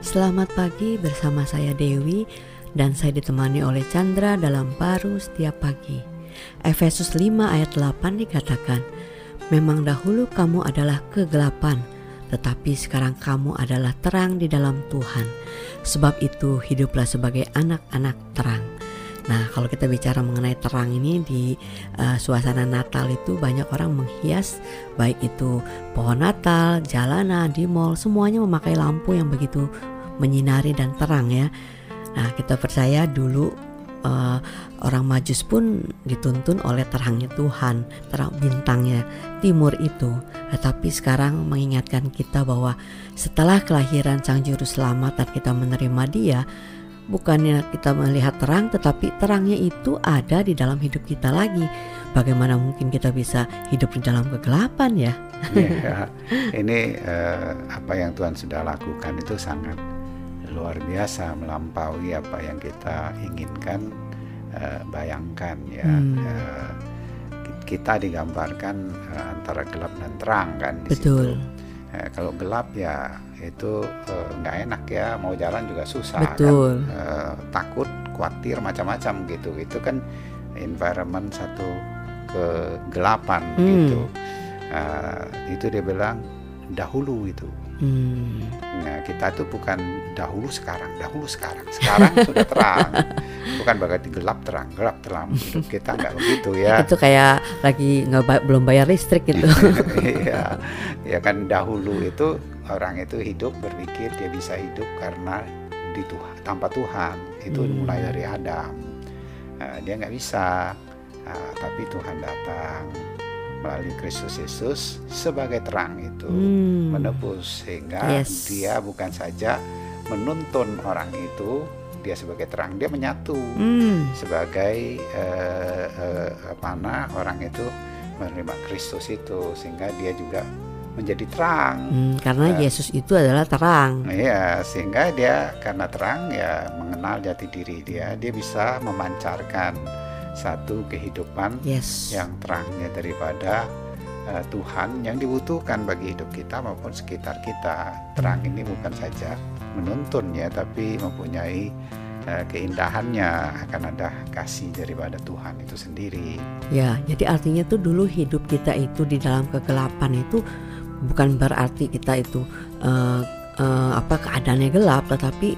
Selamat pagi bersama saya Dewi dan saya ditemani oleh Chandra dalam baru setiap pagi. Efesus 5 ayat 8 dikatakan, Memang dahulu kamu adalah kegelapan, tetapi sekarang kamu adalah terang di dalam Tuhan. Sebab itu hiduplah sebagai anak-anak terang. Nah, kalau kita bicara mengenai terang ini di uh, suasana Natal itu banyak orang menghias baik itu pohon Natal, jalanan, di mall, semuanya memakai lampu yang begitu menyinari dan terang ya. Nah, kita percaya dulu uh, orang Majus pun dituntun oleh terangnya Tuhan, terang bintangnya timur itu. Tetapi sekarang mengingatkan kita bahwa setelah kelahiran Sang Juru Selamat dan kita menerima Dia, bukannya kita melihat terang tetapi terangnya itu ada di dalam hidup kita lagi. Bagaimana mungkin kita bisa hidup di dalam kegelapan ya? ya ini uh, apa yang Tuhan sudah lakukan itu sangat luar biasa melampaui apa yang kita inginkan uh, bayangkan ya. Hmm. Uh, kita digambarkan antara gelap dan terang kan di Betul. situ. Uh, kalau gelap ya itu nggak uh, enak ya. Mau jalan juga susah Betul. kan uh, takut khawatir macam-macam gitu. Itu kan environment satu kegelapan hmm. gitu. Uh, itu dia bilang dahulu itu hmm. nah kita tuh bukan dahulu sekarang. Dahulu sekarang. Sekarang sudah terang. Bukan berarti gelap terang. Gelap terang. Kita nggak begitu ya. Itu kayak lagi nggak belum bayar listrik gitu. Ya ya kan dahulu itu orang itu hidup berpikir dia bisa hidup karena di Tuhan tanpa Tuhan. Itu hmm. mulai dari Adam. Uh, dia nggak bisa. Uh, tapi Tuhan datang melalui Kristus Yesus sebagai terang itu hmm. menebus sehingga yes. dia bukan saja menuntun orang itu dia sebagai terang dia menyatu hmm. sebagai uh, uh, mana orang itu menerima Kristus itu sehingga dia juga menjadi terang hmm, karena uh, Yesus itu adalah terang iya sehingga dia karena terang ya mengenal jati diri dia dia bisa memancarkan satu kehidupan yes. yang terangnya daripada uh, Tuhan yang dibutuhkan bagi hidup kita maupun sekitar kita. Terang ini bukan saja menuntun ya, tapi mempunyai uh, keindahannya akan ada kasih daripada Tuhan itu sendiri. Ya, jadi artinya tuh dulu hidup kita itu di dalam kegelapan itu bukan berarti kita itu uh, uh, apa keadaannya gelap, tetapi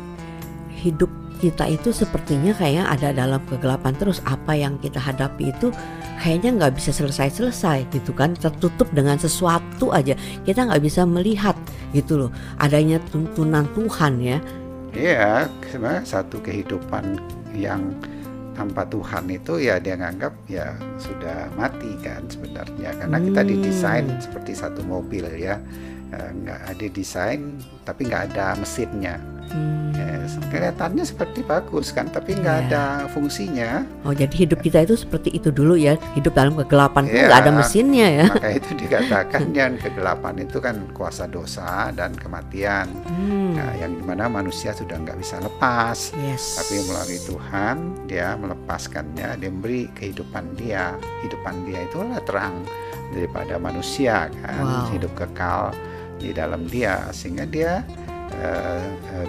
hidup kita itu sepertinya kayak ada dalam kegelapan terus. Apa yang kita hadapi itu kayaknya nggak bisa selesai-selesai gitu kan. Tertutup dengan sesuatu aja. Kita nggak bisa melihat gitu loh adanya tuntunan Tuhan ya. Iya sebenarnya satu kehidupan yang tanpa Tuhan itu ya dia nganggap ya sudah mati kan sebenarnya. Karena hmm. kita didesain seperti satu mobil ya. Eh, nggak ada desain tapi nggak ada mesinnya Hmm. Yes, kelihatannya seperti bagus kan, tapi nggak yeah. ada fungsinya. Oh, jadi hidup kita itu seperti itu dulu ya, hidup dalam kegelapan yeah. nggak ada mesinnya ya. Maka itu dikatakan yang kegelapan itu kan kuasa dosa dan kematian, hmm. nah, yang di mana manusia sudah nggak bisa lepas. Yes. Tapi melalui Tuhan, dia melepaskannya, dia memberi kehidupan dia. Kehidupan dia itulah terang daripada manusia kan, wow. hidup kekal di dalam dia, sehingga dia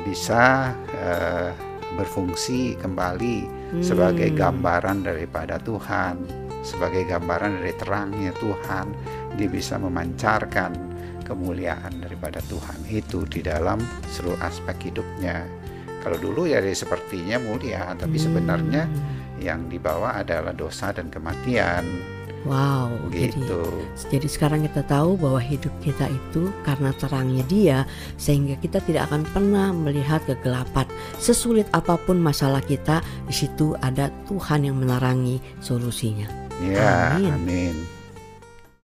bisa uh, berfungsi kembali hmm. sebagai gambaran daripada Tuhan, sebagai gambaran dari terangnya Tuhan, dia bisa memancarkan kemuliaan daripada Tuhan itu di dalam seluruh aspek hidupnya. Kalau dulu ya sepertinya mulia, tapi hmm. sebenarnya yang dibawa adalah dosa dan kematian. Wow, gitu. Jadi, jadi sekarang kita tahu bahwa hidup kita itu karena terangnya Dia, sehingga kita tidak akan pernah melihat kegelapan. Sesulit apa pun masalah kita, di situ ada Tuhan yang menerangi solusinya. Ya, amin. amin.